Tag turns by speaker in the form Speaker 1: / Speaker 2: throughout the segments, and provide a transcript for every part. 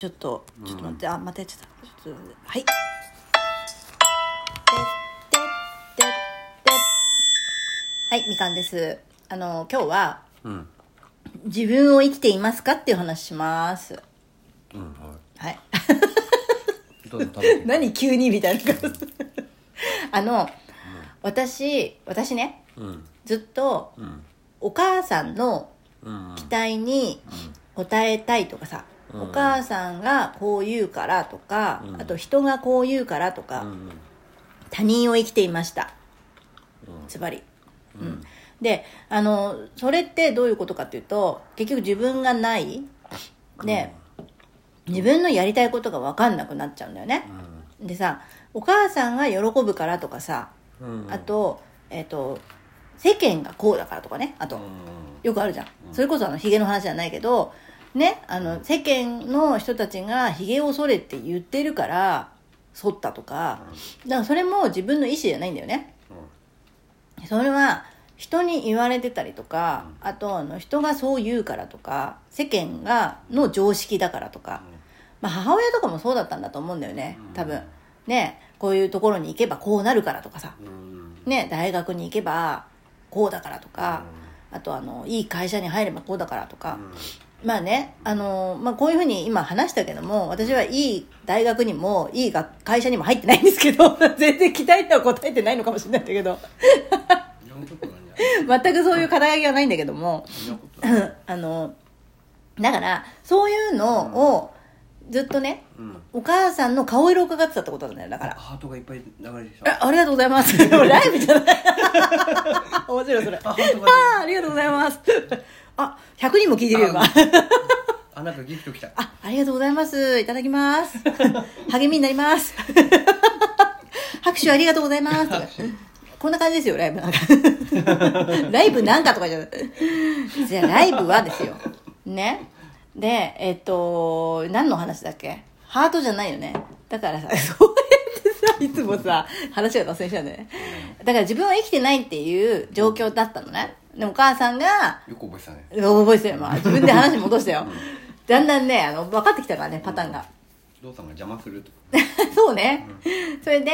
Speaker 1: ちょっとちょっと待って、あまたやっちゃった。ちょっとはい。でででではいみかんです。あの今日は
Speaker 2: うん。
Speaker 1: 自分を生きていますかっていう話します。
Speaker 2: うんは
Speaker 1: はい。
Speaker 2: いどうぞ食べて
Speaker 1: 何急にみたいな。あの、私私ね
Speaker 2: うん。
Speaker 1: ずっと
Speaker 2: うん。
Speaker 1: お母さんの
Speaker 2: うん。
Speaker 1: 期待に応えたいとかさ、
Speaker 2: うん
Speaker 1: お母さんがこう言うからとか、
Speaker 2: うん。
Speaker 1: あと人がこう言うからとか、
Speaker 2: うん
Speaker 1: 他人を生きていました。
Speaker 2: うん。
Speaker 1: ズバリ、うん、であのそれってどういうことかっていうと結局自分がない。で自分のやりたいことが分かんなくなっちゃうんだよね。でさお母さんが喜ぶからとかさあと,、えっと世間がこうだからとかねあと、
Speaker 2: うん
Speaker 1: よくあるじゃん、それこそあのヒゲの話じゃないけどねあの世間の人たちがヒゲを剃れって言ってるから剃ったとかだからそれも自分の意思じゃないんだよね。それは人に言われてたりとかあとあの人がそう言うからとか世間がの常識だからとか、まあ、母親とかもそうだったんだと思うんだよね多分。ねこういうところに行けばこうなるからとかさ。
Speaker 2: うん。
Speaker 1: ね大学に行けばこうだからとか、あとあのいい会社に入ればこうだからとか、まあねあの、まあ、こういうふうに今話したけども私はいい大学にもいい学会社にも入ってないんですけど 全然期待には答えてないのかもしれないんだけど全くそういう肩書きはないんだけども あのだからそういうのをずっとね
Speaker 2: うん
Speaker 1: お母さんの顔色を伺ってたってことなんだよだから
Speaker 2: ハートがいっぱい流れてきた
Speaker 1: あありがとうございます。ライブじゃない。面白いそれ。あ
Speaker 2: あ、
Speaker 1: ありがとうございます。あ、100人も聞いてるよ、今。
Speaker 2: あなんかギフト来た
Speaker 1: あ、ありがとうございます。いただきます。励みになります。拍手ありがとうございます。こんな感じですよ、ライブなんか。ライブなんかとかじゃない。じゃあ、ライブはですよ。ね。で、えっと、何の話だっけ？ハートじゃないよね。だからさ、そうやってさ、いつもさ、話が脱線しちゃうんだよね。だから自分は生きてないっていう状況だったのね。でもお母さんが、
Speaker 2: よく覚えてたね。
Speaker 1: 覚えてたよ、まあ、自分で話戻したよ。だんだんね、あの、分かってきたからね、パターンが。
Speaker 2: お父さんが邪魔すると
Speaker 1: そうね。それで、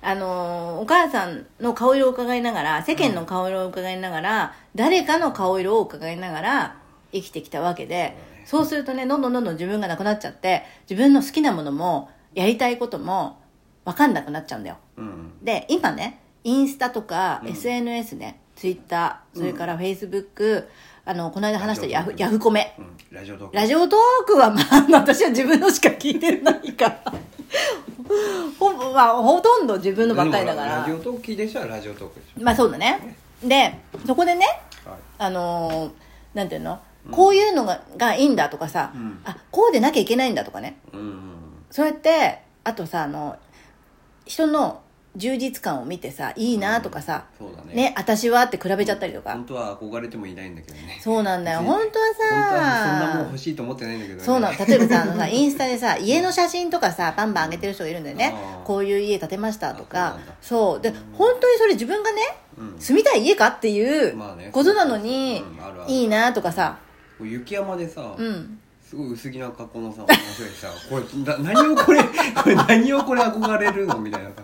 Speaker 1: あのーお母さんの顔色を伺いながら、世間の顔色を伺いながら、誰かの顔色を伺いながら生きてきたわけで、そうするとね、どんどんどんどん自分がなくなっちゃって、自分の好きなものも、やりたいことも、分かんなくなっちゃうんだよ。
Speaker 2: うん。
Speaker 1: で、今ね、インスタとか SNS ね、ツイッター、それからフェイスブック、あの、この間話したヤフヤフコメ。
Speaker 2: うん。ラジオトーク。
Speaker 1: ラジオトークはまあ、私は自分のしか聞いてないから。ほぼ、まあ、ほとんど自分のばっかりだから。
Speaker 2: ラジ。オトーク聞いてる人はラジオトークでし
Speaker 1: まあそうだね。で、そこでね、
Speaker 2: ょはい。
Speaker 1: あのーなんていうの？こういうのががいいんだとかさ、
Speaker 2: うん。
Speaker 1: あ、こうでなきゃいけないんだとかね。
Speaker 2: うんうん
Speaker 1: そうやって、あとさ、あの、人の充実感を見てさ、いいなとかさ、
Speaker 2: そうだね。
Speaker 1: ね、私はって比べちゃったりとか。
Speaker 2: 本当は憧れてもいないんだけどね。
Speaker 1: そうなんだよ。本当はさ、
Speaker 2: そんなもん欲しいと思ってないんだけどね。
Speaker 1: そうなの。例えばさあのさインスタでさ家の写真とかさバンバン上げてる人がいるんだよね。
Speaker 2: あー
Speaker 1: こういう家建てましたと
Speaker 2: あ
Speaker 1: か
Speaker 2: そうなんだ。
Speaker 1: そう。で本当にそれ自分がね
Speaker 2: うん。
Speaker 1: 住みたい家かっていうことなのに
Speaker 2: うんあるある。
Speaker 1: いいなとかさ。
Speaker 2: 雪山でさ、
Speaker 1: うん。
Speaker 2: すごい薄着な格好のさ面白いさこれな何をこれこれ何をこれ憧れるの？みたいなさ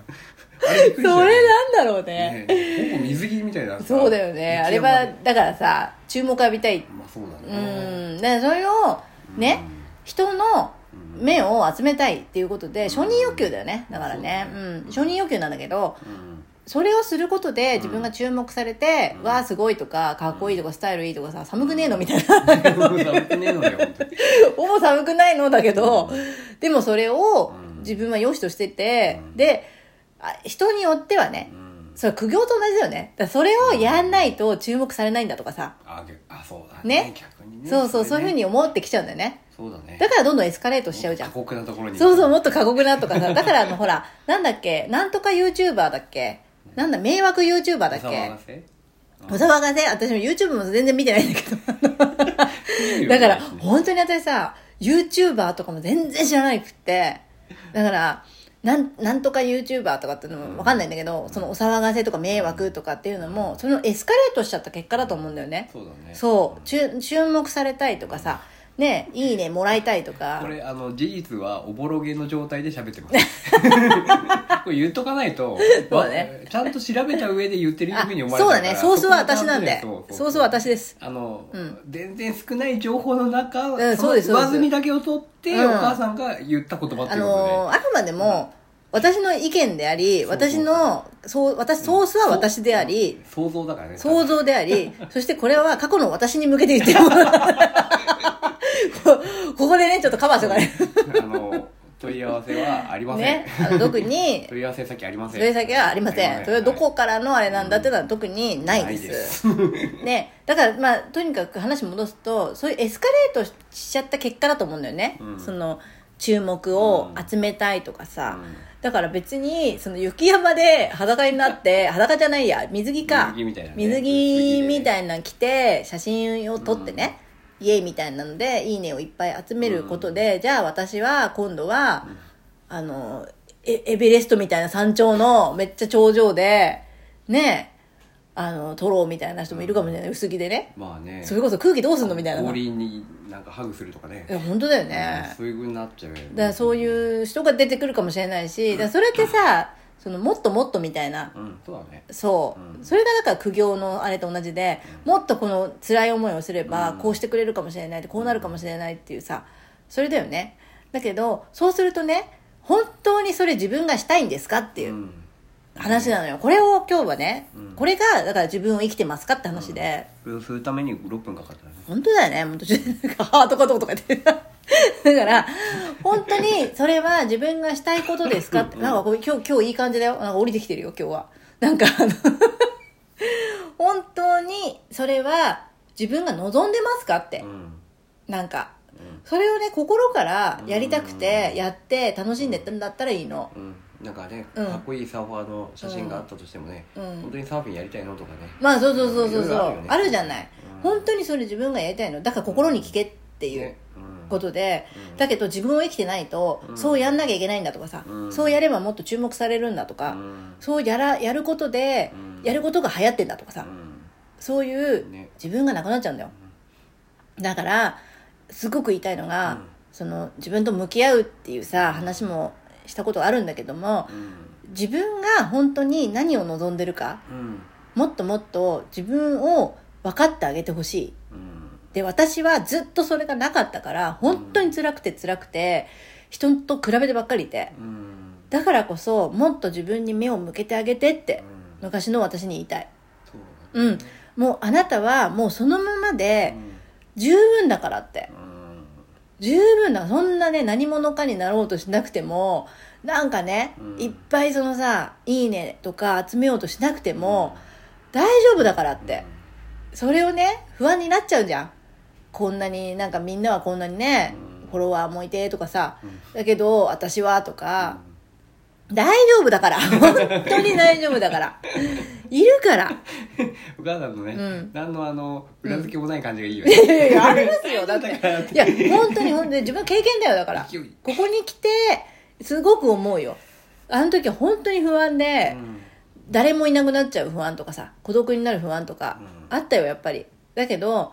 Speaker 2: あれびっくりしたよ
Speaker 1: そ
Speaker 2: ね
Speaker 1: れなんだろうね。
Speaker 2: ねほぼ水着みたいなさ。
Speaker 1: そうだよね。あれ
Speaker 2: 雪山で。
Speaker 1: はだからさ注目浴びたい。
Speaker 2: まあそうだ
Speaker 1: う
Speaker 2: ね
Speaker 1: ん。だからそれをね人の目を集めたいっていうことで承認欲求だよね。だからね。うん。承認欲求なんだけど
Speaker 2: うん。
Speaker 1: それをすることで自分が注目されて、わあすごいとかかっこいいとかスタイルいいとかさ寒くねえのみたいな。
Speaker 2: 寒くねえのよ本当に。
Speaker 1: ほぼ寒くないのだけど、でもそれを
Speaker 2: うん。
Speaker 1: 自分は良しとしてて、
Speaker 2: うん。
Speaker 1: であ人によってはね
Speaker 2: うん。
Speaker 1: それ苦行と同じだよね。だそれをやんないと注目されないんだとかさ、
Speaker 2: あげあそうだ
Speaker 1: ね。
Speaker 2: ね？逆にね。
Speaker 1: そうそうそういうふう
Speaker 2: に
Speaker 1: に思ってきちゃうんだよね。
Speaker 2: そうだね。
Speaker 1: だからどんどんエスカレートしちゃうじゃん。
Speaker 2: 過酷なところに。
Speaker 1: そうそうもっと過酷なとかさ。だからあのほらなんだっけ？なんとか YouTuber だっけ？なんだ迷惑 YouTuber だっ
Speaker 2: お騒
Speaker 1: け
Speaker 2: がせ？
Speaker 1: お騒がせ？私も YouTube も全然見てないんだけど。だから本当に私さ YouTuber とかも全然知らなくって。だからなんなんとか YouTuber とかっていうのも分かんないんだけど、そのお騒がせとか迷惑とかっていうのもそのエスカレートしちゃった結果だと思うんだよね。
Speaker 2: そうだね。
Speaker 1: そう。注注目されたいとかさねいいねもらいたいとか。
Speaker 2: これあの事実はおぼろげの状態で喋ってます。これ言っとかないと
Speaker 1: そうだね。
Speaker 2: わちゃんと調べた上で言ってる
Speaker 1: あ
Speaker 2: ふうに思われ
Speaker 1: そうだね。ソースは私なんで。ソースは私です。
Speaker 2: あの、
Speaker 1: うん。
Speaker 2: 全然少ない情報の中、
Speaker 1: うですそうです。
Speaker 2: 上積みだけを取って、
Speaker 1: うん。
Speaker 2: お母さんが言った言葉って
Speaker 1: あ
Speaker 2: いうことで、
Speaker 1: のーあくまでも私の意見であり私のそう私ソースは私であり
Speaker 2: 想像だからね。
Speaker 1: 想像でありそしてこれは過去の私に向けて言ってる こここでねちょっとカバーしておかない
Speaker 2: あの問い合わせはありません、
Speaker 1: ね特に
Speaker 2: 問い合わせ先ありません。
Speaker 1: それ先はありません。それはどこ
Speaker 2: か
Speaker 1: からのあれなんだっていうのは特にないです,、ねだからまあとにかく話戻すとそういうエスカレートしちゃった結果だと思うんだよね、
Speaker 2: うん。
Speaker 1: その注目を集めたいとかさ、
Speaker 2: うん。
Speaker 1: だから別にその雪山で裸になって 裸じゃないや水着か。
Speaker 2: 水着みたいなね。
Speaker 1: 水着みたいなの着て写真を撮ってね、イエイみたいなので「いいね」をいっぱい集めることで、じゃあ私は今度は、あのエエベレストみたいな山頂のめっちゃ頂上でねあの撮ろうみたいな人もいるかもしれない。薄着でね。
Speaker 2: まあね。
Speaker 1: それこそ空気どうすんのみたいな
Speaker 2: 氷になんかハグするとかね。
Speaker 1: や本当だよね、
Speaker 2: うんそういうふうになっちゃうよね。
Speaker 1: だからそういう人が出てくるかもしれないしだそれってさそのもっともっとみたいな。
Speaker 2: うんそうだね。
Speaker 1: そう、
Speaker 2: うん。
Speaker 1: それがだから苦行のあれと同じで、もっとこの辛い思いをすれば
Speaker 2: うん。
Speaker 1: こうしてくれるかもしれないこうなるかもしれないっていうさそれだよね。だけどそうするとね本当にそれ自分がしたいんですかっていううん。話なのよ。これを今日はね、
Speaker 2: うん。
Speaker 1: これがだから自分を生きてますかって話で、
Speaker 2: それをするために6分かかったね。
Speaker 1: 本当だよね。本当なんかハートかどうとか言って だから本当にそれは自分がしたいことですか？ってなんか今日今日いい感じだよ。なんか降りてきてるよ今日は。なんかあの 本当にそれは自分が望んでますかって。
Speaker 2: うん。
Speaker 1: なんか
Speaker 2: うん。
Speaker 1: それをね心からやりたくてやって楽しんでったんだったらいいの。
Speaker 2: うん。なんかね、
Speaker 1: うん。
Speaker 2: かっこいいサーファーの写真があったとしてもね、
Speaker 1: うん。
Speaker 2: 本当にサーフィンやりたいのとかね。
Speaker 1: まあそうそうそうそうそう。
Speaker 2: あるよね。
Speaker 1: あるじゃない。
Speaker 2: うん。
Speaker 1: 本当にそれ自分がやりたいの。だから心に聞けっていう。
Speaker 2: ね。うん
Speaker 1: ことで、
Speaker 2: うん。
Speaker 1: だけど自分を生きてないと、
Speaker 2: うん。
Speaker 1: そうやんなきゃいけないんだとかさ、
Speaker 2: うん。
Speaker 1: そうやればもっと注目されるんだとか、
Speaker 2: うん。
Speaker 1: そうやらやることで、
Speaker 2: うん。
Speaker 1: やることが流行ってんだとかさ、
Speaker 2: うん。
Speaker 1: そういう
Speaker 2: ね。
Speaker 1: 自分がなくなっちゃうんだよ、だからすごく言いたいのが、
Speaker 2: うん。
Speaker 1: その自分と向き合うっていうさ話もしたことあるんだけども
Speaker 2: うん。
Speaker 1: 自分が本当に何を望んでるか
Speaker 2: うん。
Speaker 1: もっともっと自分を分かってあげてほしい。
Speaker 2: うん
Speaker 1: で私はずっとそれがなかったから本当に辛くて辛くて人と比べてばっかりいて
Speaker 2: うん。
Speaker 1: だからこそもっと自分に目を向けてあげてって
Speaker 2: うん。
Speaker 1: 昔の私に言いたい。
Speaker 2: そう
Speaker 1: うん。もうあなたはもうそのままで十分だからって。
Speaker 2: うん。
Speaker 1: 十分だ。そんなね何者かになろうとしなくてもなんかね、
Speaker 2: うん。
Speaker 1: いっぱいそのさ「いいね」とか集めようとしなくても、大丈夫だからって、それをね不安になっちゃうじゃんこんなになんかみんなはこんなにね、
Speaker 2: うん。
Speaker 1: フォロワーもいてとかさ、
Speaker 2: うん。
Speaker 1: だけど私はとか、大丈夫だから。本当に大丈夫だから。いるから。
Speaker 2: お母さんのね、
Speaker 1: うん。
Speaker 2: 何のあの裏付けもない感じがいいよ
Speaker 1: いやい
Speaker 2: ね、
Speaker 1: やいやありますよ。だっていや本当に本当に自分の経験だよだから。ここに来てすごく思うよ。あの時は本当に不安で、
Speaker 2: うん。
Speaker 1: 誰もいなくなっちゃう不安とかさ孤独になる不安とか、
Speaker 2: うん。
Speaker 1: あったよやっぱり。だけど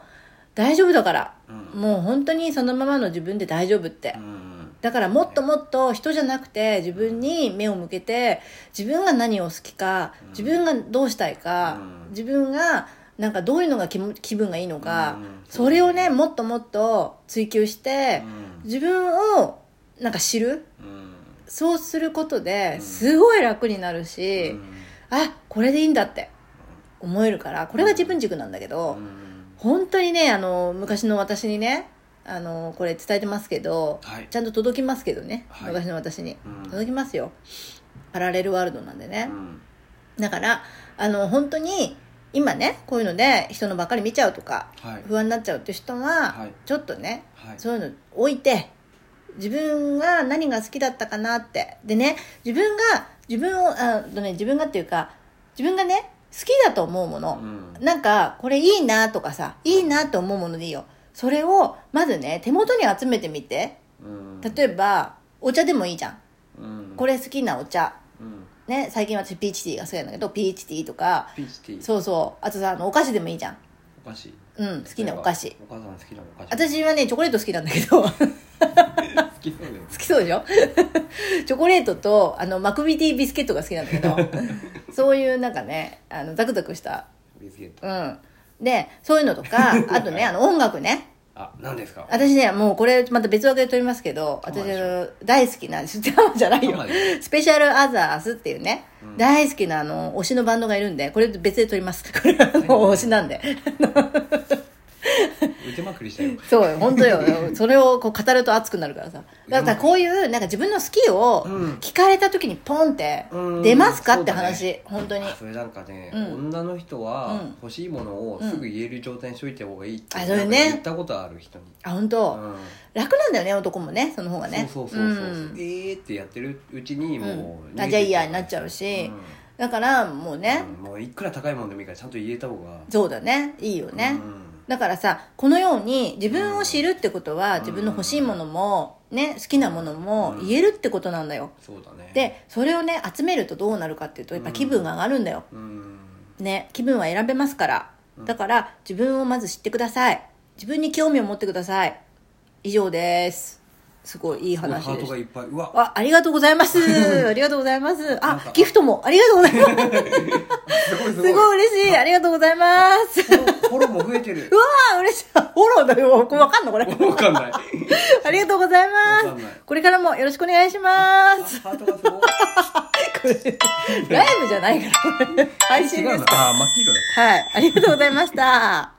Speaker 1: 大丈夫だから、
Speaker 2: うん。
Speaker 1: もう本当にそのままの自分で大丈夫って、
Speaker 2: うん。
Speaker 1: だからもっともっと人じゃなくて自分に目を向けて自分が何を好きか自分がどうしたいか、
Speaker 2: うん。
Speaker 1: 自分がなんかどういうのが気も気分がいいのか、
Speaker 2: うん。
Speaker 1: それをねもっともっと追求して、
Speaker 2: うん。
Speaker 1: 自分をなんか知る
Speaker 2: うん。
Speaker 1: そうすることで
Speaker 2: うん。
Speaker 1: すごい楽になるし、
Speaker 2: うん。
Speaker 1: あこれでいいんだって思えるからこれが自分軸なんだけど、
Speaker 2: うん
Speaker 1: 本当にねあの昔の私にねあのこれ伝えてますけど、
Speaker 2: はい。
Speaker 1: ちゃんと届きますけどね、
Speaker 2: はい。
Speaker 1: 昔の私に、
Speaker 2: うん。
Speaker 1: 届きますよ。パラレルワールドなんでね。
Speaker 2: う、ん。
Speaker 1: だからあの本当に今ねこういうので人のばっかり見ちゃうとか
Speaker 2: はい。
Speaker 1: 不安になっちゃうっていう人は、
Speaker 2: はい。
Speaker 1: ちょっとね
Speaker 2: はい。
Speaker 1: そういうの置いて自分が何が好きだったかなって。でね自分が自分をあと、ね、自分がっていうか自分がね好きだと思うもの、
Speaker 2: うん
Speaker 1: なんかこれいいなとかさいいなと思うものでいいよ。それをまずね手元に集めてみて。
Speaker 2: うん。
Speaker 1: 例えばお茶でもいいじゃん。
Speaker 2: うん。
Speaker 1: これ好きなお茶。
Speaker 2: うん。
Speaker 1: ね最近私ピーチティーが好きなんだけどピーチティーとか。
Speaker 2: ピーチティー
Speaker 1: そうそう。あとさあのお菓子でもいいじゃん。
Speaker 2: お菓子。
Speaker 1: うん好きなお菓子。
Speaker 2: お母さん好きなお菓子。
Speaker 1: 私はねチョコレート好きなんだけど。好
Speaker 2: 好きそうだよね。
Speaker 1: きそうでしょ？チョコレートとあのマクビティビスケットが好きなんだけど。そういうなんかねあのザクザクしたうん。でそういうのとか あとねあの音楽ね。
Speaker 2: あ何ですか？
Speaker 1: 私ねもうこれまた別枠で撮りますけど私大好きなじゃないよ。スペシャルアザースっていうね、大好きなあの推しのバンドがいるんでこれ別で撮ります。これはもう推しなんで
Speaker 2: 腕まくりしたよ。
Speaker 1: そうよ。本当よ。それをこう語ると熱くなるからさ。だからこういうなんか自分の好きを
Speaker 2: うん。
Speaker 1: 聞かれた時にポンって
Speaker 2: うん。
Speaker 1: 出ますかって
Speaker 2: そうだね。
Speaker 1: 話、本当に。
Speaker 2: あそれなんかね、
Speaker 1: うん。
Speaker 2: 女の人は
Speaker 1: うん。
Speaker 2: 欲しいものをすぐ言える状態にしといた方がいいって、
Speaker 1: あそれね。
Speaker 2: なんか言ったことある人に、
Speaker 1: あ本当、
Speaker 2: うん。
Speaker 1: 楽なんだよね男もねその方がね。
Speaker 2: そうそうそうそう、
Speaker 1: ん。
Speaker 2: えーってやってるうちにもう、
Speaker 1: うん。あじゃあいいやになっちゃうし。だからもうね、
Speaker 2: うん。もういくら高いもんでもいいからちゃんと言えた方が。
Speaker 1: そうだね。いいよね、
Speaker 2: うん
Speaker 1: だからさこのように自分を知るってことは、自分の欲しいものもね好きなものも言えるってことなんだよ。
Speaker 2: そうだね。
Speaker 1: でそれをね集めるとどうなるかっていうとやっぱ気分が上がるんだよ、
Speaker 2: うん。
Speaker 1: ね気分は選べますから。だから自分をまず知ってください。自分に興味を持ってください。以上ですすごいいい話
Speaker 2: ハートがいっぱい。うわ。
Speaker 1: たあ ありがとうございます。ありがとうございます。あギフトもありがとうございます。
Speaker 2: すごいす
Speaker 1: すごい嬉しい。ありがとうございます。
Speaker 2: フォローも増えてる。
Speaker 1: うわー嬉しい。フォローだよ。わかんのこれ。
Speaker 2: わかんない。
Speaker 1: ありがとうございます。これからもよろしくお願いします。
Speaker 2: ハートがすごい
Speaker 1: これライブじゃないから配信ですか？
Speaker 2: 違うのあー真っ黄色だ。
Speaker 1: はい。ありがとうございました